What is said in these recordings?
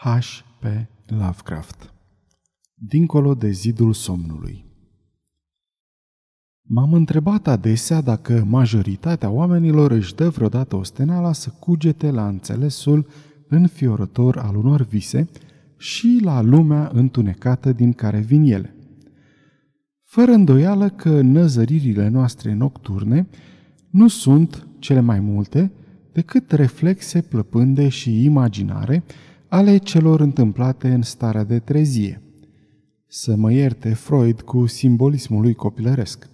H. P. Lovecraft Dincolo de zidul somnului M-am întrebat adesea dacă majoritatea oamenilor își dă vreodată osteneala să cugete la înțelesul înfiorător al unor vise și la lumea întunecată din care vin ele. Fără îndoială că năzăririle noastre nocturne nu sunt, cele mai multe, decât reflexe plăpânde și imaginare ale celor întâmplate în starea de trezie. Să mă ierte Freud cu simbolismul lui copilăresc.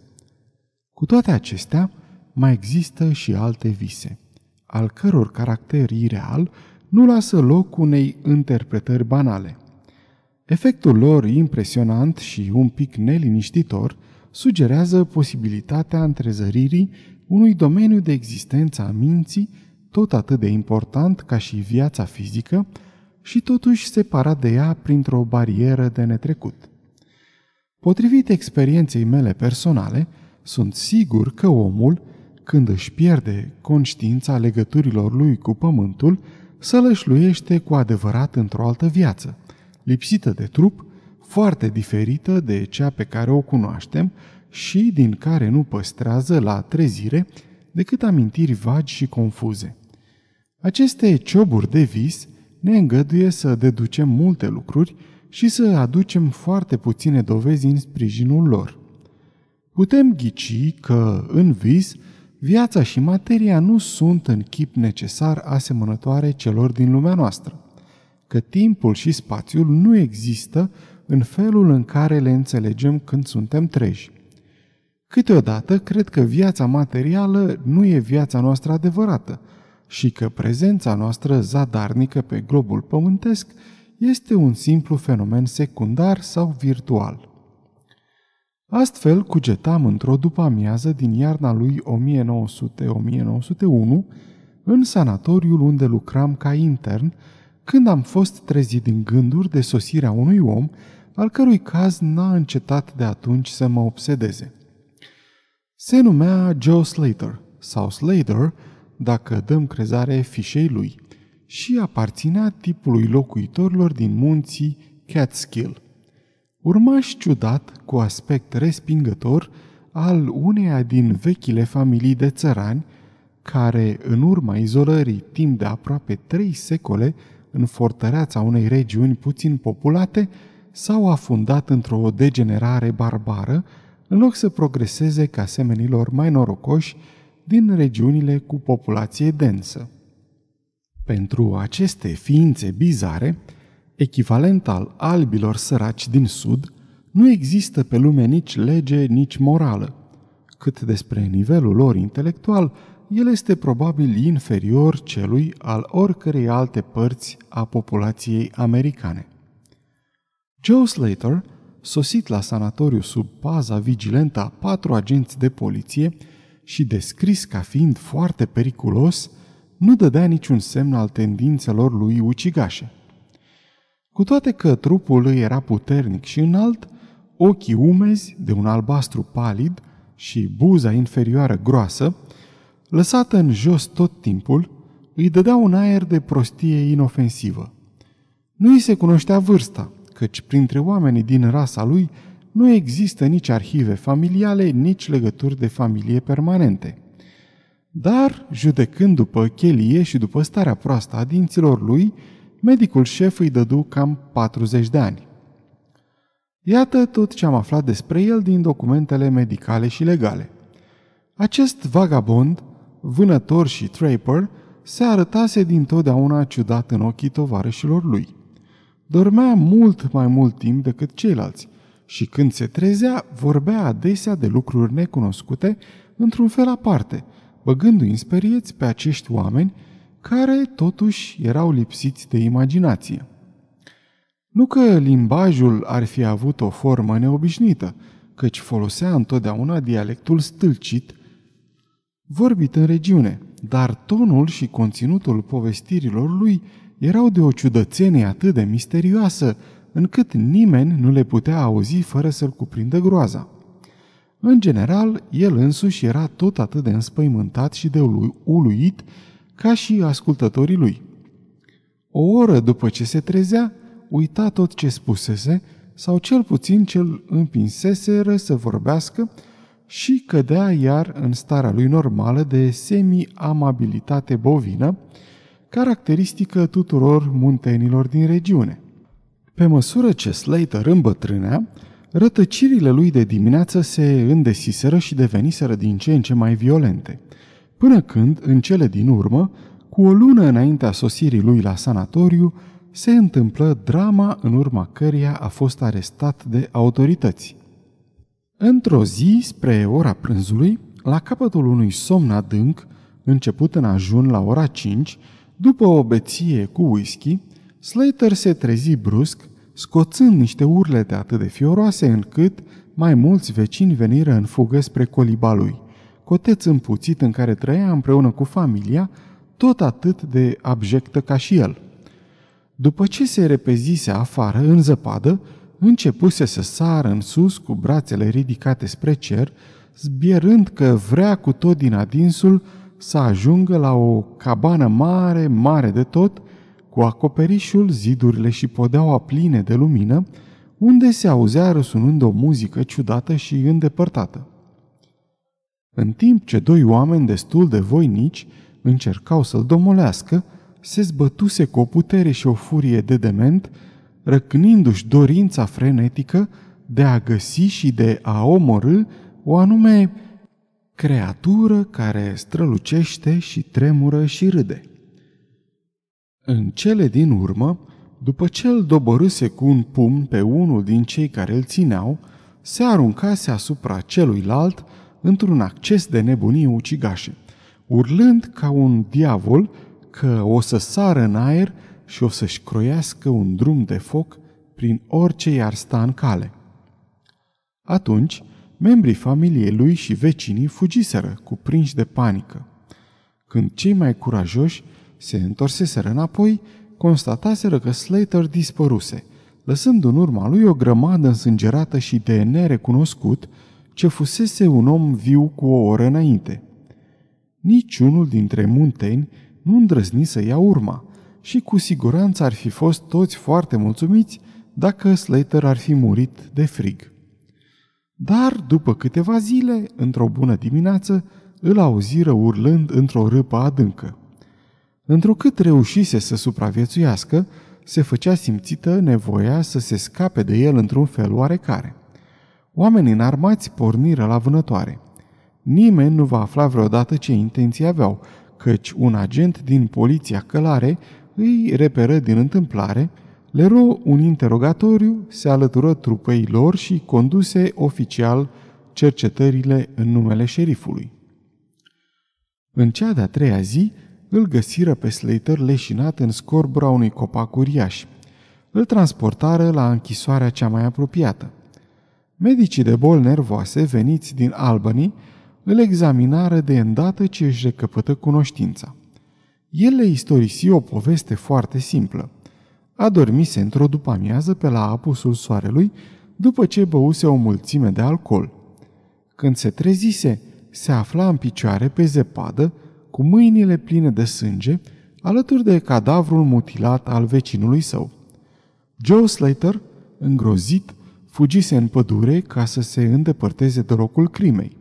Cu toate acestea, mai există și alte vise, al căror caracter ireal nu lasă loc unei interpretări banale. Efectul lor impresionant și un pic neliniștitor sugerează posibilitatea întrezăririi unui domeniu de existență a minții tot atât de important ca și viața fizică și totuși separat de ea printr-o barieră de netrecut. Potrivit experienței mele personale, sunt sigur că omul, când își pierde conștiința legăturilor lui cu pământul, să lășluiește cu adevărat într-o altă viață, lipsită de trup, foarte diferită de cea pe care o cunoaștem și din care nu păstrează la trezire decât amintiri vagi și confuze. Aceste cioburi de vis ne îngăduie să deducem multe lucruri și să aducem foarte puține dovezi în sprijinul lor. Putem ghici că, în vis, viața și materia nu sunt în chip necesar asemănătoare celor din lumea noastră, că timpul și spațiul nu există în felul în care le înțelegem când suntem treji. Câteodată cred că viața materială nu e viața noastră adevărată și că prezența noastră zadarnică pe globul pământesc este un simplu fenomen secundar sau virtual. Astfel, cugetam într-o după-amiază din iarna lui 1900-1901 în sanatoriul unde lucram ca intern, când am fost trezit din gânduri de sosirea unui om al cărui caz n-a încetat de atunci să mă obsedeze. Se numea Joe Slater, sau Slater, dacă dăm crezare fișei lui, și aparținea tipului locuitorilor din munții Catskill. Urmaș ciudat, cu aspect respingător, al uneia din vechile familii de țărani, care, în urma izolării timp de aproape trei secole în fortăreața unei regiuni puțin populate, s-au afundat într-o degenerare barbară, în loc să progreseze ca semenilor mai norocoși din regiunile cu populație densă. Pentru aceste ființe bizare, echivalent al albilor săraci din sud, nu există pe lume nici lege, nici morală. Cât despre nivelul lor intelectual, el este probabil inferior celui al oricărei alte părți a populației americane. Joe Slater, sosit la sanatoriu sub paza vigilentă a patru agenți de poliție și descris ca fiind foarte periculos, nu dădea niciun semn al tendințelor lui ucigașe. Cu toate că trupul lui era puternic și înalt, ochii umezi de un albastru palid și buza inferioară groasă, lăsată în jos tot timpul, îi dădea un aer de prostie inofensivă. Nu îi se cunoștea vârsta, căci printre oamenii din rasa lui nu există nici arhive familiale, nici legături de familie permanente. Dar, judecând după chelie și după starea proastă a dinților lui, medicul șef îi dădu cam 40 de ani. Iată tot ce am aflat despre el din documentele medicale și legale. Acest vagabond, vânător și traper, se arătase dintotdeauna ciudat în ochii tovarășilor lui. Dormea mult mai mult timp decât ceilalți și când se trezea, vorbea adesea de lucruri necunoscute într-un fel aparte – băgându-i în sperieți pe acești oameni care totuși erau lipsiți de imaginație. Nu că limbajul ar fi avut o formă neobișnuită, căci folosea întotdeauna dialectul stâlcit vorbit în regiune, dar tonul și conținutul povestirilor lui erau de o ciudățenie atât de misterioasă, încât nimeni nu le putea auzi fără să-l cuprindă groaza. În general, el însuși era tot atât de înspăimântat și de uluit ca și ascultătorii lui. O oră după ce se trezea, uita tot ce spusese, sau cel puțin cel împinseseră să vorbească și cădea iar în starea lui normală de semi-amabilitate bovină, caracteristică tuturor muntenilor din regiune. Pe măsură ce Slater îmbătrânea, rătăcirile lui de dimineață se îndesiseră și deveniseră din ce în ce mai violente, până când, în cele din urmă, cu o lună înaintea sosirii lui la sanatoriu, se întâmplă drama în urma căreia a fost arestat de autorități. Într-o zi, spre ora prânzului, la capătul unui somn adânc, început în ajun la ora 5, după o beție cu whisky, Slater se trezi brusc, scoțând niște urlete atât de fioroase încât mai mulți vecini veniră în fugă spre coliba lui, coteț împuțit în care trăia împreună cu familia, tot atât de abjectă ca și el. După ce se repezise afară, în zăpadă, începuse să sară în sus cu brațele ridicate spre cer, zbierând că vrea cu tot din adinsul să ajungă la o cabană mare, mare de tot, cu acoperișul, zidurile și podeaua pline de lumină, unde se auzea răsunând o muzică ciudată și îndepărtată. În timp ce doi oameni destul de voinici încercau să-l domolească, se zbătuse cu o putere și o furie de dement, răcnindu-și dorința frenetică de a găsi și de a omorâ o anume creatură care strălucește și tremură și râde. În cele din urmă, după ce îl doborâse cu un pumn pe unul din cei care îl țineau, se aruncase asupra celuilalt într-un acces de nebunie ucigașe, urlând ca un diavol că o să sară în aer și o să-și croiască un drum de foc prin orice i-ar sta în cale. Atunci, membrii familiei lui și vecinii fugiseră, cuprinși de panică. Când cei mai curajoși se întorseseră înapoi, constataseră că Slater dispăruse, lăsând în urma lui o grămadă însângerată și de nerecunoscut, ce fusese un om viu cu o oră înainte. Niciunul dintre munteni nu îndrăzni să ia urma și cu siguranță ar fi fost toți foarte mulțumiți dacă Slater ar fi murit de frig. Dar, după câteva zile, într-o bună dimineață, îl auziră urlând într-o râpă adâncă. Întrucât reușise să supraviețuiască, se făcea simțită nevoia să se scape de el într-un fel oarecare. Oamenii înarmați porniră la vânătoare. Nimeni nu va afla vreodată ce intenții aveau, căci un agent din poliția călare îi reperă din întâmplare, le ro un interogatoriu, se alătură trupei lor și conduse oficial cercetările în numele șerifului. În cea de-a treia zi, îl găsiră pe Slater leșinat în scorbura unui copac uriaș. Îl transportară la închisoarea cea mai apropiată. Medicii de boli nervoase veniți din Albany îl examinară de îndată ce își recăpătă cunoștința. El le istorisi o poveste foarte simplă. Adormise într-o după-amiază pe la apusul soarelui după ce băuse o mulțime de alcool. Când se trezise, se afla în picioare pe zepadă, cu mâinile pline de sânge, alături de cadavrul mutilat al vecinului său. Joe Slater, îngrozit, fugise în pădure ca să se îndepărteze de locul crimei.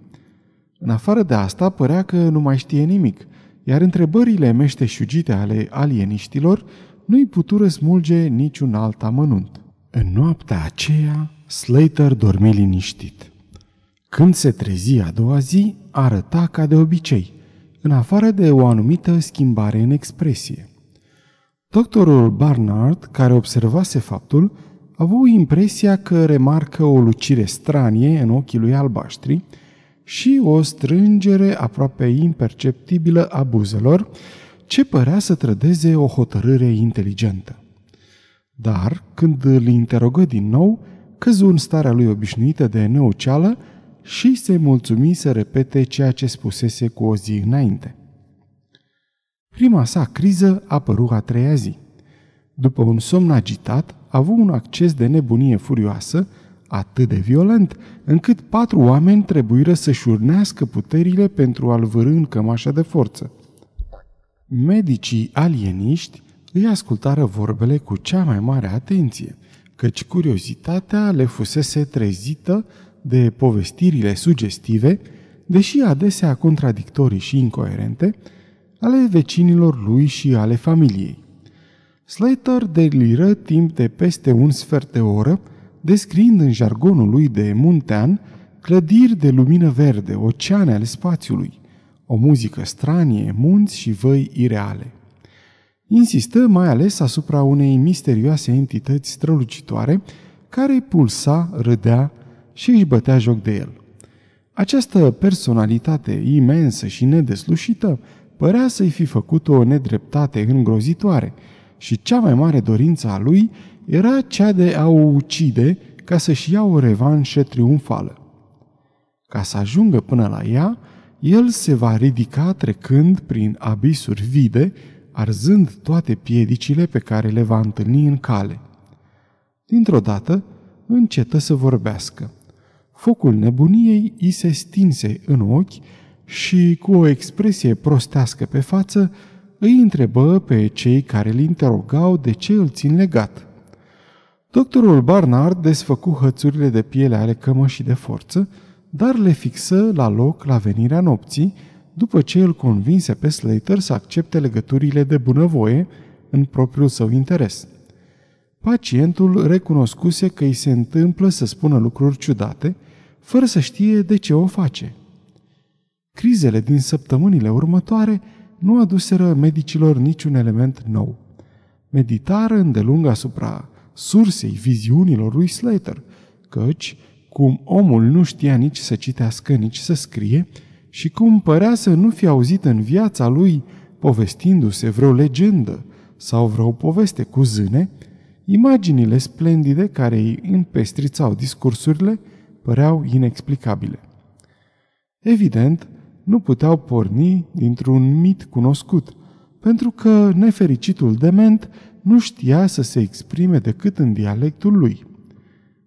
În afară de asta, părea că nu mai știe nimic, iar întrebările meșteșugite ale alieniștilor nu-i putură smulge niciun alt amănunt. În noaptea aceea, Slater dormi liniștit. Când se trezi a doua zi, arăta ca de obicei, în afară de o anumită schimbare în expresie. Doctorul Barnard, care observase faptul, a avut impresia că remarcă o lucire stranie în ochii lui albaștri și o strângere aproape imperceptibilă a buzelor, ce părea să trădeze o hotărâre inteligentă. Dar, când îl interogă din nou, căzu în starea lui obișnuită de neuceală și se mulțumi să repete ceea ce spusese cu o zi înainte. Prima sa criză a apărut a treia zi. După un somn agitat, a avut un acces de nebunie furioasă, atât de violent, încât patru oameni trebuiră să-și urnească puterile pentru a-l vârâ în cămașa de forță. Medicii alieniști îi ascultară vorbele cu cea mai mare atenție, căci curiozitatea le fusese trezită de povestirile sugestive, deși adesea contradictorii și incoerente, ale vecinilor lui și ale familiei. Slater deliră timp de peste un sfert de oră, descriind în jargonul lui de muntean clădiri de lumină verde, oceane ale spațiului, o muzică stranie, munți și văi ireale. Insistă mai ales asupra unei misterioase entități strălucitoare care pulsa, râdea și își bătea joc de el. Această personalitate imensă și nedeslușită părea să-i fi făcut o nedreptate îngrozitoare și cea mai mare dorință a lui era cea de a o ucide ca să-și ia o revanșă triumfală. Ca să ajungă până la ea, el se va ridica trecând prin abisuri vide, arzând toate piedicile pe care le va întâlni în cale. Dintr-o dată, încetă să vorbească. Focul nebuniei îi se stinse în ochi și, cu o expresie prostească pe față, îi întrebă pe cei care îl interogau de ce îl țin legat. Doctorul Barnard desfăcu hățurile de piele ale cămășii de forță, dar le fixă la loc la venirea nopții, după ce îl convinse pe Slater să accepte legăturile de bunăvoie în propriul său interes. Pacientul recunoscuse că îi se întâmplă să spună lucruri ciudate, fără să știe de ce o face. Crizele din săptămânile următoare nu aduseră medicilor niciun element nou. Meditară îndelung asupra sursei viziunilor lui Slater, căci, cum omul nu știa nici să citească, nici să scrie, și cum părea să nu fi auzit în viața lui povestindu-se vreo legendă sau vreo poveste cu zâne, imaginile splendide care îi împestrițau discursurile păreau inexplicabile. Evident, nu puteau porni dintr-un mit cunoscut, pentru că nefericitul dement nu știa să se exprime decât în dialectul lui.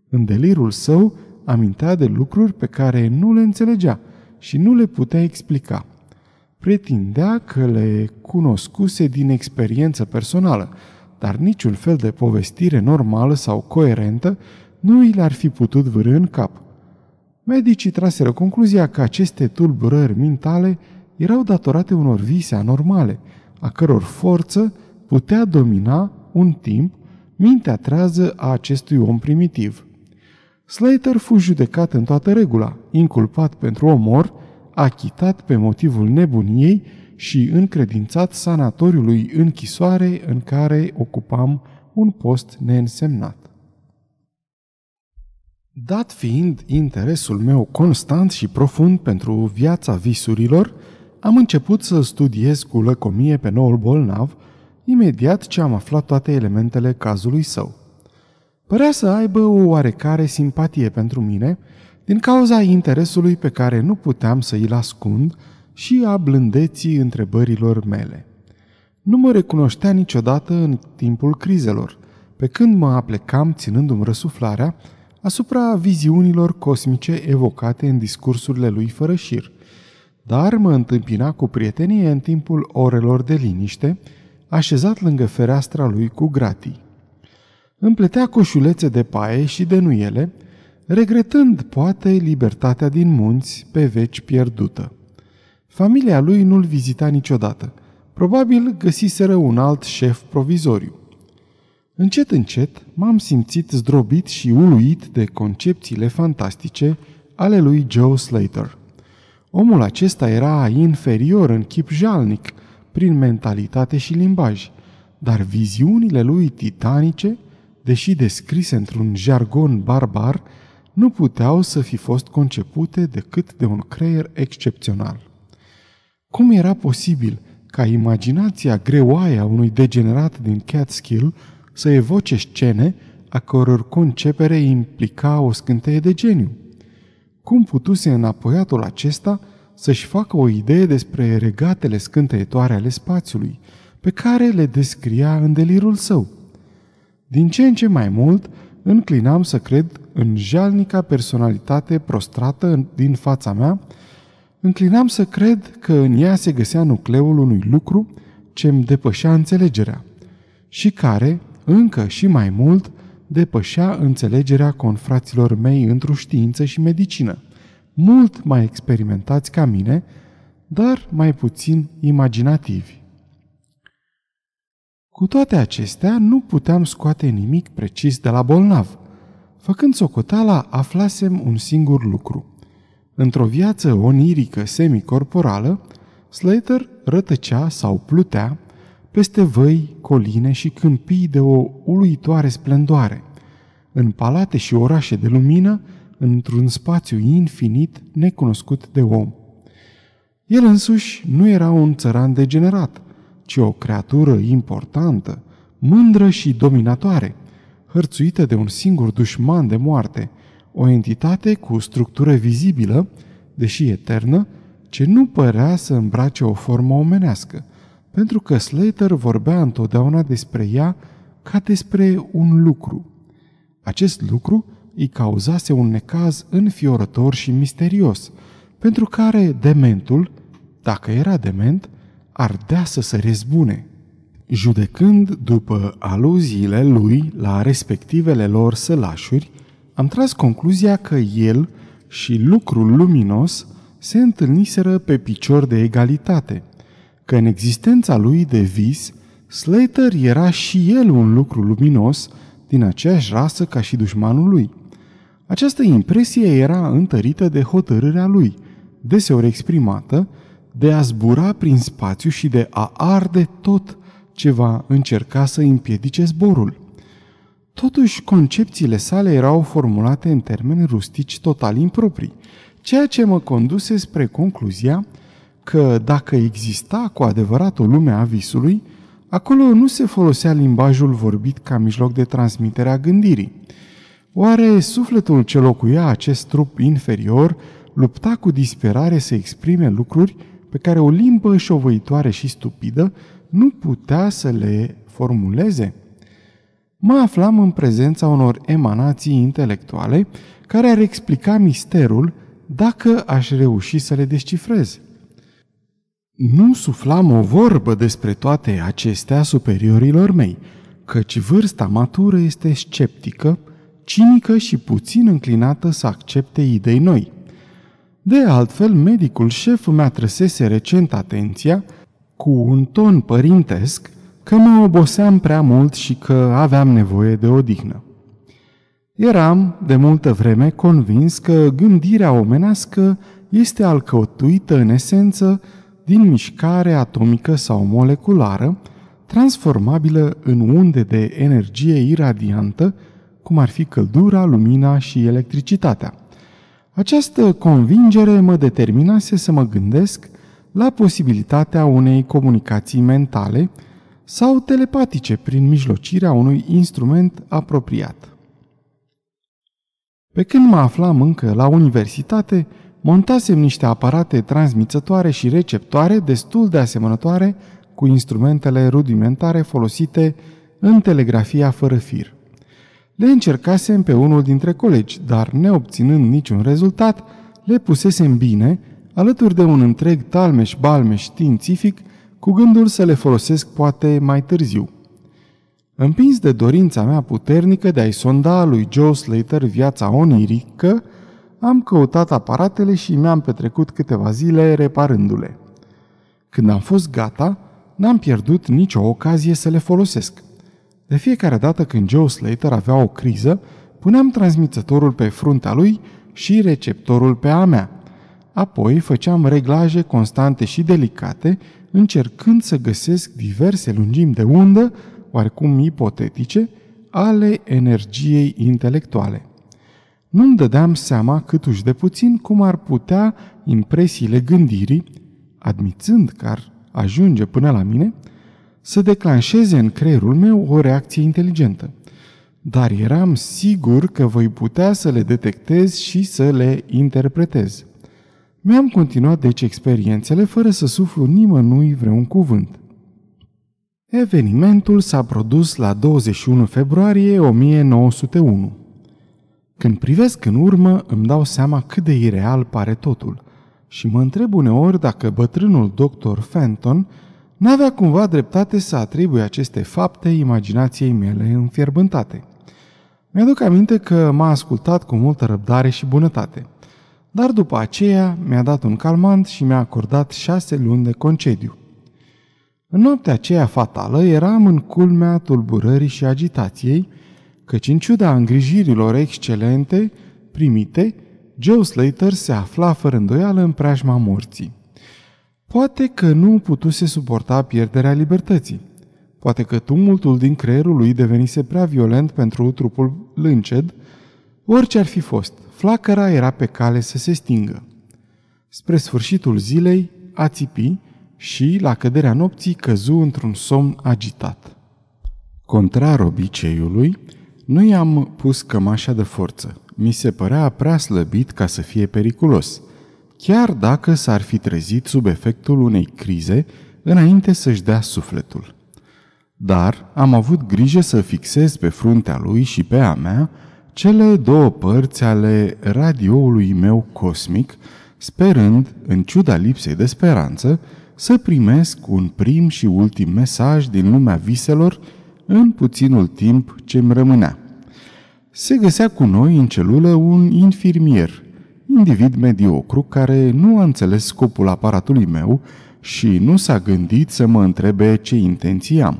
În delirul său amintea de lucruri pe care nu le înțelegea și nu le putea explica. Pretindea că le cunoscuse din experiență personală, dar niciun fel de povestire normală sau coerentă nu i le-ar fi putut vârâ în cap. Medicii traseră concluzia că aceste tulburări mentale erau datorate unor vise anormale, a căror forță putea domina un timp mintea trează a acestui om primitiv. Slater fu judecat în toată regula, inculpat pentru omor, achitat pe motivul nebuniei și încredințat sanatoriului închisoare în care ocupam un post neînsemnat. Dat fiind interesul meu constant și profund pentru viața visurilor, am început să studiez cu lăcomie pe noul bolnav, imediat ce am aflat toate elementele cazului său. Părea să aibă o oarecare simpatie pentru mine, din cauza interesului pe care nu puteam să îl ascund și a blândeții întrebărilor mele. Nu mă recunoștea niciodată în timpul crizelor, pe când mă aplecam ținându-mi răsuflarea asupra viziunilor cosmice evocate în discursurile lui fără șir, dar mă întâmpina cu prietenie în timpul orelor de liniște, așezat lângă fereastra lui cu gratii. Împletea coșulețe de paie și de nuiele, regretând poate libertatea din munți pe veci pierdută. Familia lui nu-l vizita niciodată. Probabil găsiseră un alt șef provizoriu. Încet, încet, m-am simțit zdrobit și uluit de concepțiile fantastice ale lui Joe Slater. Omul acesta era inferior în chip jalnic, prin mentalitate și limbaj, dar viziunile lui titanice, deși descrise într-un jargon barbar, nu puteau să fi fost concepute decât de un creier excepțional. Cum era posibil ca imaginația greoaie a unui degenerat din Catskill să evoce scene a căror concepere implica o scânteie de geniu. Cum putuse înapoiatul acesta să-și facă o idee despre regatele scânteietoare ale spațiului, pe care le descria în delirul său? Din ce în ce mai mult, înclinam să cred în jalnica personalitate prostrată din fața mea, înclinam să cred că în ea se găsea nucleul unui lucru ce îmi depășea înțelegerea – și care, încă și mai mult, depășea înțelegerea confraților mei într-o știință și medicină, mult mai experimentați ca mine, dar mai puțin imaginativi. Cu toate acestea, nu puteam scoate nimic precis de la bolnav. Făcând socoteala, aflasem un singur lucru. Într-o viață onirică semicorporală, Slater rătăcea sau plutea peste văi, coline și câmpii de o uluitoare splendoare, în palate și orașe de lumină, într-un spațiu infinit necunoscut de om. El însuși nu era un țăran degenerat, ci o creatură importantă, mândră și dominatoare, hărțuită de un singur dușman de moarte, o entitate cu structură vizibilă, deși eternă, ce nu părea să îmbrace o formă omenească, pentru că Slater vorbea întotdeauna despre ea ca despre un lucru. Acest lucru îi cauzase un necaz înfiorător și misterios, pentru care dementul, dacă era dement, ardea să se rezbune. Judecând după aluziile lui la respectivele lor sălașuri, am tras concluzia că el și lucrul luminos se întâlniseră pe picior de egalitate, că în existența lui de vis, Slater era și el un lucru luminos din aceeași rasă ca și dușmanul lui. Această impresie era întărită de hotărârea lui, deseori exprimată, de a zbura prin spațiu și de a arde tot ce va încerca să împiedice zborul. Totuși, concepțiile sale erau formulate în termeni rustici total improprii, ceea ce mă conduse spre concluzia că dacă exista cu adevărat o lume a visului, acolo nu se folosea limbajul vorbit ca mijloc de transmitere a gândirii. Oare sufletul ce locuia acest trup inferior lupta cu disperare să exprime lucruri pe care o limbă șovăitoare și stupidă nu putea să le formuleze? Mă aflam în prezența unor emanații intelectuale care ar explica misterul dacă aș reuși să le descifrez. Nu suflam o vorbă despre toate acestea superiorilor mei, căci vârsta matură este sceptică, cinică și puțin înclinată să accepte idei noi. De altfel, medicul șef mi-a trăsese recent atenția, cu un ton părintesc, că mă oboseam prea mult și că aveam nevoie de odihnă. Eram, de multă vreme, convins că gândirea omenească este alcătuită în esență din mișcare atomică sau moleculară, transformabilă în unde de energie iradiantă, cum ar fi căldura, lumina și electricitatea. Această convingere mă determinase să mă gândesc la posibilitatea unei comunicații mentale sau telepatice prin mijlocirea unui instrument apropiat. Pe când mă aflam încă la universitate, montasem niște aparate transmițătoare și receptoare destul de asemănătoare cu instrumentele rudimentare folosite în telegrafia fără fir. Le încercasem pe unul dintre colegi, dar neobținând niciun rezultat, le pusesem bine, alături de un întreg talmeș-balmeș științific, cu gândul să le folosesc poate mai târziu. Împins de dorința mea puternică de a-i sonda lui Joe Slater viața onirică, am căutat aparatele și mi-am petrecut câteva zile reparându-le. Când am fost gata, n-am pierdut nicio ocazie să le folosesc. De fiecare dată când Joe Slater avea o criză, puneam transmițătorul pe fruntea lui și receptorul pe a mea. Apoi făceam reglaje constante și delicate, încercând să găsesc diverse lungimi de undă, oarecum ipotetice, ale energiei intelectuale. Nu-mi dădeam seama câtuși de puțin cum ar putea impresiile gândirii, admițând că ar ajunge până la mine, să declanșeze în creierul meu o reacție inteligentă. Dar eram sigur că voi putea să le detectez și să le interpretez. Mi-am continuat deci experiențele fără să suflu nimănui vreun cuvânt. Evenimentul s-a produs la 21 februarie 1901. Când privesc în urmă, îmi dau seama cât de ireal pare totul și mă întreb uneori dacă bătrânul doctor Fenton N-avea cumva dreptate să atribuie aceste fapte imaginației mele înfierbântate. Mi-aduc aminte că m-a ascultat cu multă răbdare și bunătate. Dar după aceea mi-a dat un calmant și mi-a acordat șase luni de concediu. În noaptea aceea fatală eram în culmea tulburării și agitației, căci în ciuda îngrijirilor excelente primite, Joe Slater se afla fără îndoială în preajma morții. Poate că nu putuse suporta pierderea libertății. Poate că tumultul din creierul lui devenise prea violent pentru trupul lânced, orice ar fi fost, flacăra era pe cale să se stingă. Spre sfârșitul zilei, a țipi și, la căderea nopții, căzu într-un somn agitat. Contrar obiceiului, nu i-am pus cămașa de forță. Mi se părea prea slăbit ca să fie periculos, chiar dacă s-ar fi trezit sub efectul unei crize înainte să-și dea sufletul. Dar am avut grijă să fixez pe fruntea lui și pe a mea cele două părți ale radioului meu cosmic, sperând, în ciuda lipsei de speranță, să primesc un prim și ultim mesaj din lumea viselor în puținul timp ce îmi rămânea. Se găsea cu noi în celulă un infirmier, individ mediocru care nu a înțeles scopul aparatului meu și nu s-a gândit să mă întrebe ce intenții am.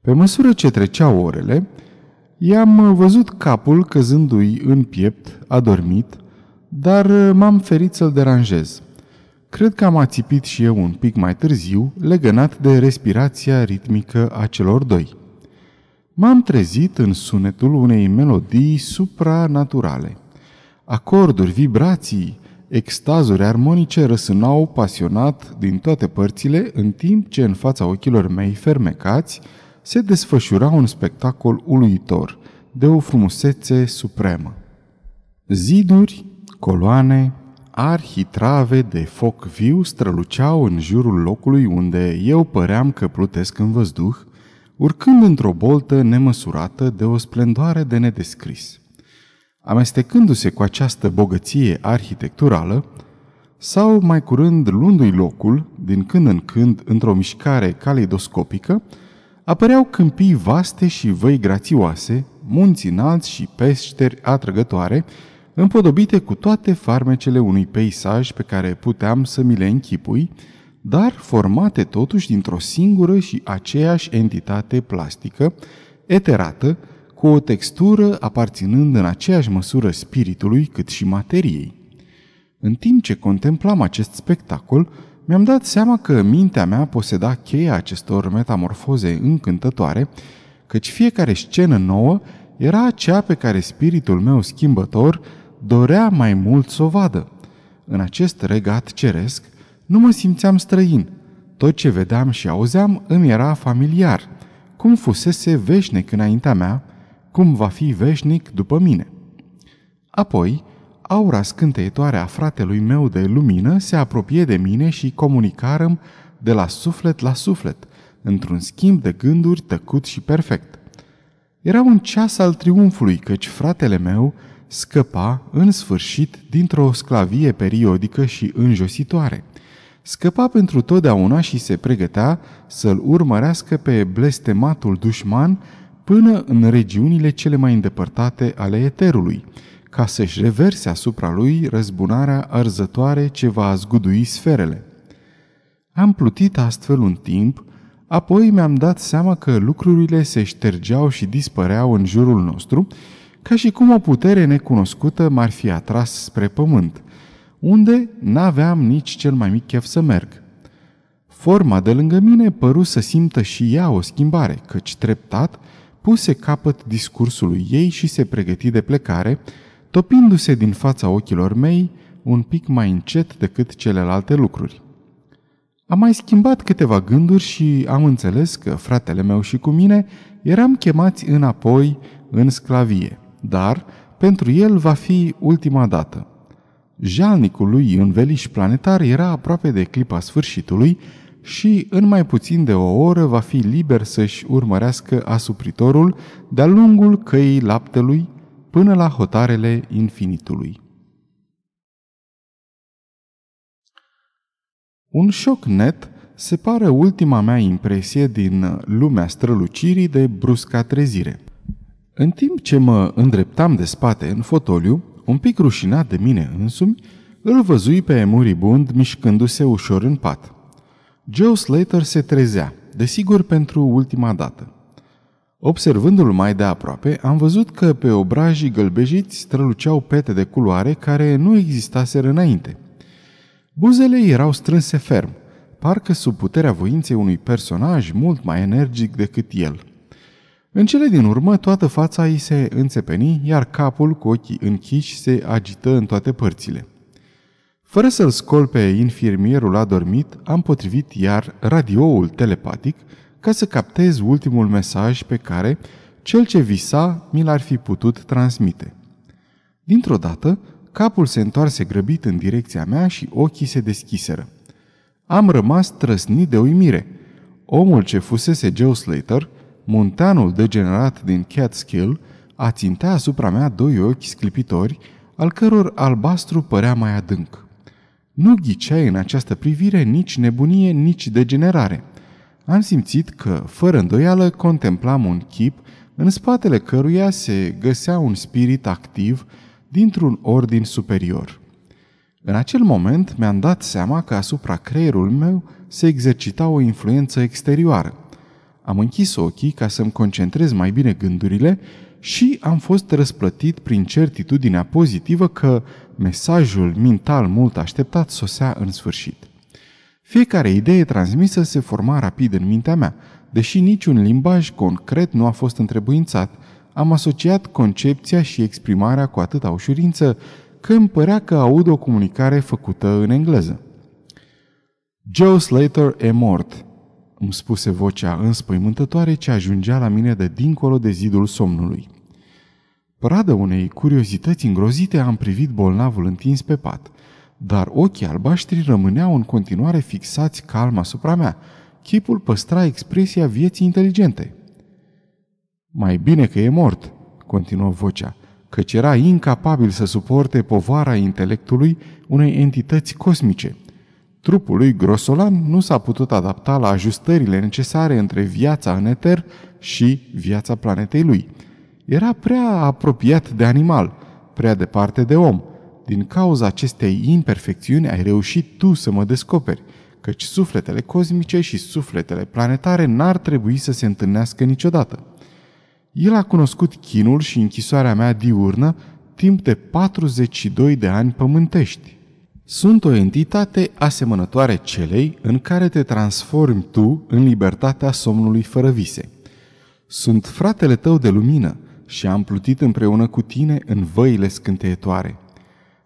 Pe măsură ce treceau orele, i-am văzut capul căzându-i în piept, adormit, dar m-am ferit să-l deranjez – Cred că am ațipit și eu un pic mai târziu, legănat de respirația ritmică a celor doi. M-am trezit în sunetul unei melodii supranaturale. Acorduri, vibrații, extazuri armonice răsunau pasionat din toate părțile, în timp ce în fața ochilor mei fermecați se desfășura un spectacol uluitor, de o frumusețe supremă. Ziduri, coloane, arhitrave de foc viu străluceau în jurul locului unde eu păream că plutesc în văzduh, urcând într-o boltă nemăsurată de o splendoare de nedescris. Amestecându-se cu această bogăție arhitecturală, sau mai curând luându-i locul, din când în când, într-o mișcare caleidoscopică, apăreau câmpii vaste și văi grațioase, munți înalți și peșteri atrăgătoare, împodobite cu toate farmecele unui peisaj pe care puteam să mi le închipui, dar formate totuși dintr-o singură și aceeași entitate plastică, eterată, cu o textură aparținând în aceeași măsură spiritului cât și materiei. În timp ce contemplam acest spectacol, mi-am dat seama că mintea mea poseda cheia acestor metamorfoze încântătoare, căci fiecare scenă nouă era cea pe care spiritul meu schimbător dorea mai mult să o vadă. În acest regat ceresc nu mă simțeam străin. Tot ce vedeam și auzeam îmi era familiar, cum fusese veșnic înaintea mea, cum va fi veșnic după mine. Apoi, aura scânteitoare a fratelui meu de lumină se apropie de mine și comunicarăm de la suflet la suflet, într-un schimb de gânduri tăcut și perfect. Era un ceas al triumfului, căci fratele meu scăpa, în sfârșit, dintr-o sclavie periodică și înjositoare. Scăpa pentru totdeauna și se pregătea să-l urmărească pe blestematul dușman până în regiunile cele mai îndepărtate ale eterului, ca să-și reverse asupra lui răzbunarea arzătoare ce va zgudui sferele. Am plutit astfel un timp, apoi mi-am dat seama că lucrurile se ștergeau și dispăreau în jurul nostru ca și cum o putere necunoscută m-ar fi atras spre pământ, unde n-aveam nici cel mai mic chef să merg. Forma de lângă mine păru să simtă și ea o schimbare, căci treptat puse capăt discursului ei și se pregăti de plecare, topindu-se din fața ochilor mei un pic mai încet decât celelalte lucruri. Am mai schimbat câteva gânduri și am înțeles că fratele meu și cu mine eram chemați înapoi în sclavie dar pentru el va fi ultima dată. Jalnicul lui înveliș planetar era aproape de clipa sfârșitului și în mai puțin de o oră va fi liber să-și urmărească asupritorul de-a lungul căii laptelui până la hotarele infinitului. Un șoc net se pare ultima mea impresie din lumea strălucirii de brusca trezire. În timp ce mă îndreptam de spate în fotoliu, un pic rușinat de mine însumi, îl văzui pe muribund mișcându-se ușor în pat. Joe Slater se trezea, desigur pentru ultima dată. Observându-l mai de aproape, am văzut că pe obrajii gălbejiți străluceau pete de culoare care nu existaseră înainte. Buzele erau strânse ferm, parcă sub puterea voinței unui personaj mult mai energic decât el. În cele din urmă, toată fața îi se înțepeni, iar capul cu ochii închiși se agită în toate părțile. Fără să-l scol pe infirmierul adormit, am potrivit iar radioul telepatic ca să captez ultimul mesaj pe care cel ce visa mi l-ar fi putut transmite. Dintr-o dată, capul se întoarse grăbit în direcția mea și ochii se deschiseră. Am rămas trăsnit de uimire. Omul ce fusese Joe Slater, munteanul degenerat din Catskill, a țintea asupra mea doi ochi sclipitori, al căror albastru părea mai adânc. Nu ghiceai în această privire nici nebunie, nici degenerare. Am simțit că, fără îndoială, contemplam un chip în spatele căruia se găsea un spirit activ dintr-un ordin superior. În acel moment mi-am dat seama că asupra creierul meu se exercita o influență exterioară. Am închis ochii ca să-mi concentrez mai bine gândurile și am fost răsplătit prin certitudinea pozitivă că mesajul mental mult așteptat sosea în sfârșit. Fiecare idee transmisă se forma rapid în mintea mea. Deși niciun limbaj concret nu a fost întrebuințat, am asociat concepția și exprimarea cu atâta ușurință că îmi părea că aud o comunicare făcută în engleză. Joe Slater e mort, îmi spuse vocea înspăimântătoare ce ajungea la mine de dincolo de zidul somnului. Pradă unei curiozități îngrozite am privit bolnavul întins pe pat, dar ochii albaștri rămâneau în continuare fixați calm asupra mea. Chipul păstra expresia vieții inteligente. Mai bine că e mort, continuă vocea, căci era incapabil să suporte povara intelectului unei entități cosmice. Trupul lui grosolan nu s-a putut adapta la ajustările necesare între viața în eter și viața planetei lui. Era prea apropiat de animal, prea departe de om. Din cauza acestei imperfecțiuni ai reușit tu să mă descoperi, căci sufletele cosmice și sufletele planetare n-ar trebui să se întâlnească niciodată. El a cunoscut chinul și închisoarea mea diurnă timp de 42 de ani pământești. Sunt o entitate asemănătoare celei în care te transformi tu în libertatea somnului fără vise. Sunt fratele tău de lumină și am plutit împreună cu tine în văile scânteietoare.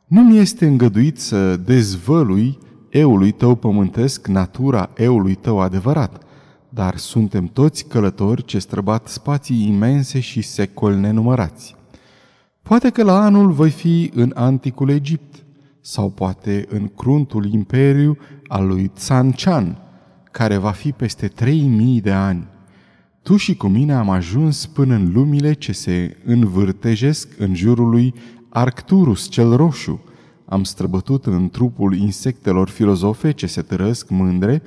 Nu mi este îngăduit să dezvălui eului tău pământesc natura eului tău adevărat, dar suntem toți călători ce străbat spații imense și secoli nenumărați. Poate că la anul voi fi în anticul Egipt, sau poate în cruntul imperiu al lui Tsan Chan, care va fi peste 3000 de ani. Tu și cu mine am ajuns până în lumile ce se învârtejesc în jurul lui Arcturus cel roșu. Am străbătut în trupul insectelor filozofe ce se tărăsc mândre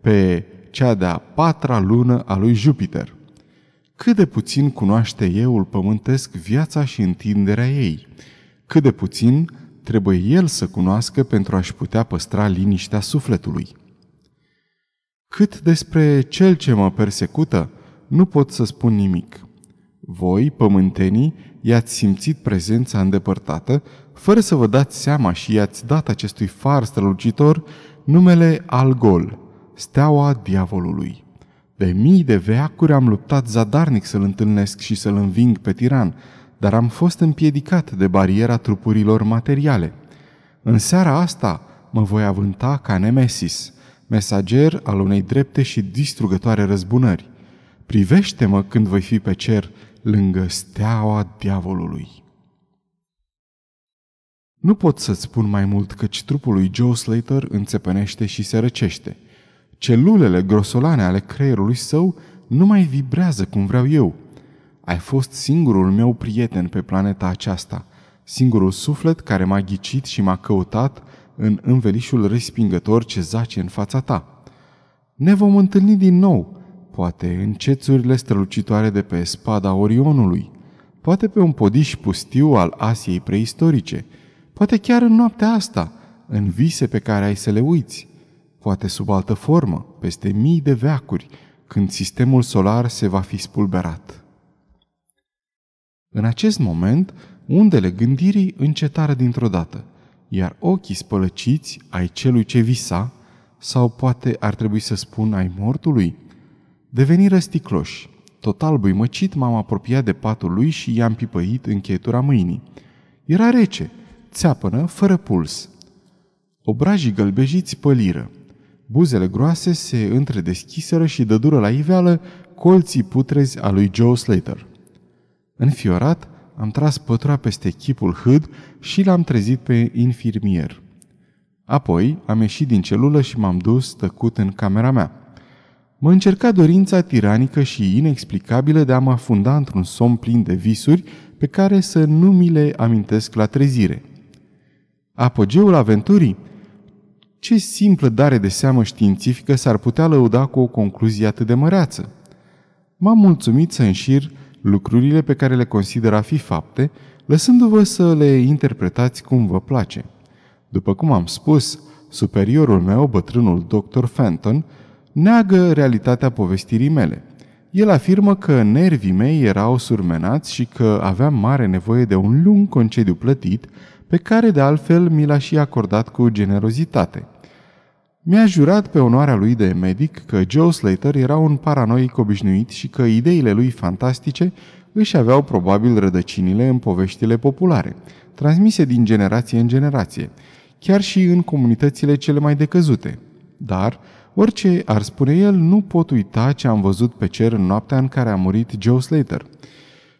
pe cea de-a patra lună a lui Jupiter. Cât de puțin cunoaște euul pământesc viața și întinderea ei. Cât de puțin trebuie el să cunoască pentru a-și putea păstra liniștea sufletului. Cât despre cel ce mă persecută, nu pot să spun nimic. Voi, pământenii, i-ați simțit prezența îndepărtată, fără să vă dați seama și i-ați dat acestui far strălucitor numele Algol, steaua diavolului. De mii de veacuri am luptat zadarnic să-l întâlnesc și să-l înving pe tiran, dar am fost împiedicat de bariera trupurilor materiale. În seara asta mă voi avânta ca Nemesis, mesager al unei drepte și distrugătoare răzbunări. Privește-mă când voi fi pe cer lângă steaua diavolului. Nu pot să-ți spun mai mult căci trupul lui Joe Slater înțepănește și se răcește. Celulele grosolane ale creierului său nu mai vibrează cum vreau eu. Ai fost singurul meu prieten pe planeta aceasta, singurul suflet care m-a ghicit și m-a căutat în învelișul respingător ce zace în fața ta. Ne vom întâlni din nou, poate în cețurile strălucitoare de pe spada Orionului, poate pe un podiș pustiu al Asiei preistorice, poate chiar în noaptea asta, în vise pe care ai să le uiți, poate sub altă formă, peste mii de veacuri, când sistemul solar se va fi spulberat. În acest moment, undele gândirii încetară dintr-o dată, iar ochii spălăciți ai celui ce visa, sau poate ar trebui să spun ai mortului, deveniră sticloși. Total buimăcit m-am apropiat de patul lui și i-am pipăit încheietura mâinii. Era rece, țeapănă, fără puls. Obrajii gălbejiți păliră. Buzele groase se întredeschiseră și dădură la iveală colții putrezi a lui Joe Slater. Înfiorat, am tras pătura peste chipul hâd și l-am trezit pe infirmier. Apoi am ieșit din celulă și m-am dus tăcut în camera mea. Mă încerca dorința tiranică și inexplicabilă de a mă afunda într-un somn plin de visuri pe care să nu mi le amintesc la trezire. Apogeul aventurii? Ce simplă dare de seamă științifică s-ar putea lăuda cu o concluzie atât de măreață? M-am mulțumit să înșir lucrurile pe care le consider a fi fapte, lăsându-vă să le interpretați cum vă place. După cum am spus, superiorul meu, bătrânul dr. Fenton, neagă realitatea povestirii mele. El afirmă că nervii mei erau surmenați și că aveam mare nevoie de un lung concediu plătit, pe care de altfel mi l-a și acordat cu generozitate – mi-a jurat pe onoarea lui de medic că Joe Slater era un paranoic obișnuit și că ideile lui fantastice își aveau probabil rădăcinile în poveștile populare, transmise din generație în generație, chiar și în comunitățile cele mai decăzute. Dar, orice ar spune el, nu pot uita ce am văzut pe cer în noaptea în care a murit Joe Slater.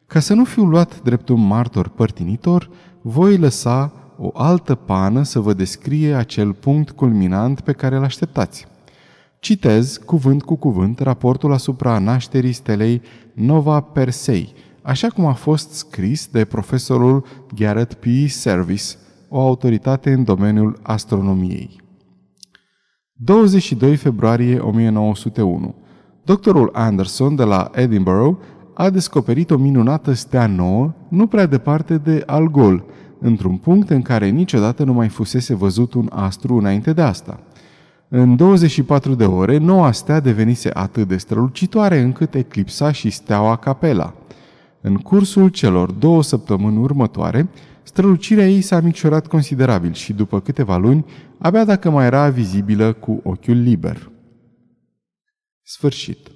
Ca să nu fiu luat drept un martor părtinitor, voi lăsa o altă pană să vă descrie acel punct culminant pe care îl așteptați. Citez, cuvânt cu cuvânt, raportul asupra nașterii stelei Nova Persei, așa cum a fost scris de profesorul Garrett P. Service, o autoritate în domeniul astronomiei. 22 februarie 1901. Doctorul Anderson de la Edinburgh a descoperit o minunată stea nouă, nu prea departe de Algol, într-un punct în care niciodată nu mai fusese văzut un astru înainte de asta. În 24 de ore, noua stea devenise atât de strălucitoare încât eclipsa și steaua Capela. În cursul celor două săptămâni următoare, strălucirea ei s-a micșorat considerabil și după câteva luni, abia dacă mai era vizibilă cu ochiul liber. Sfârșit.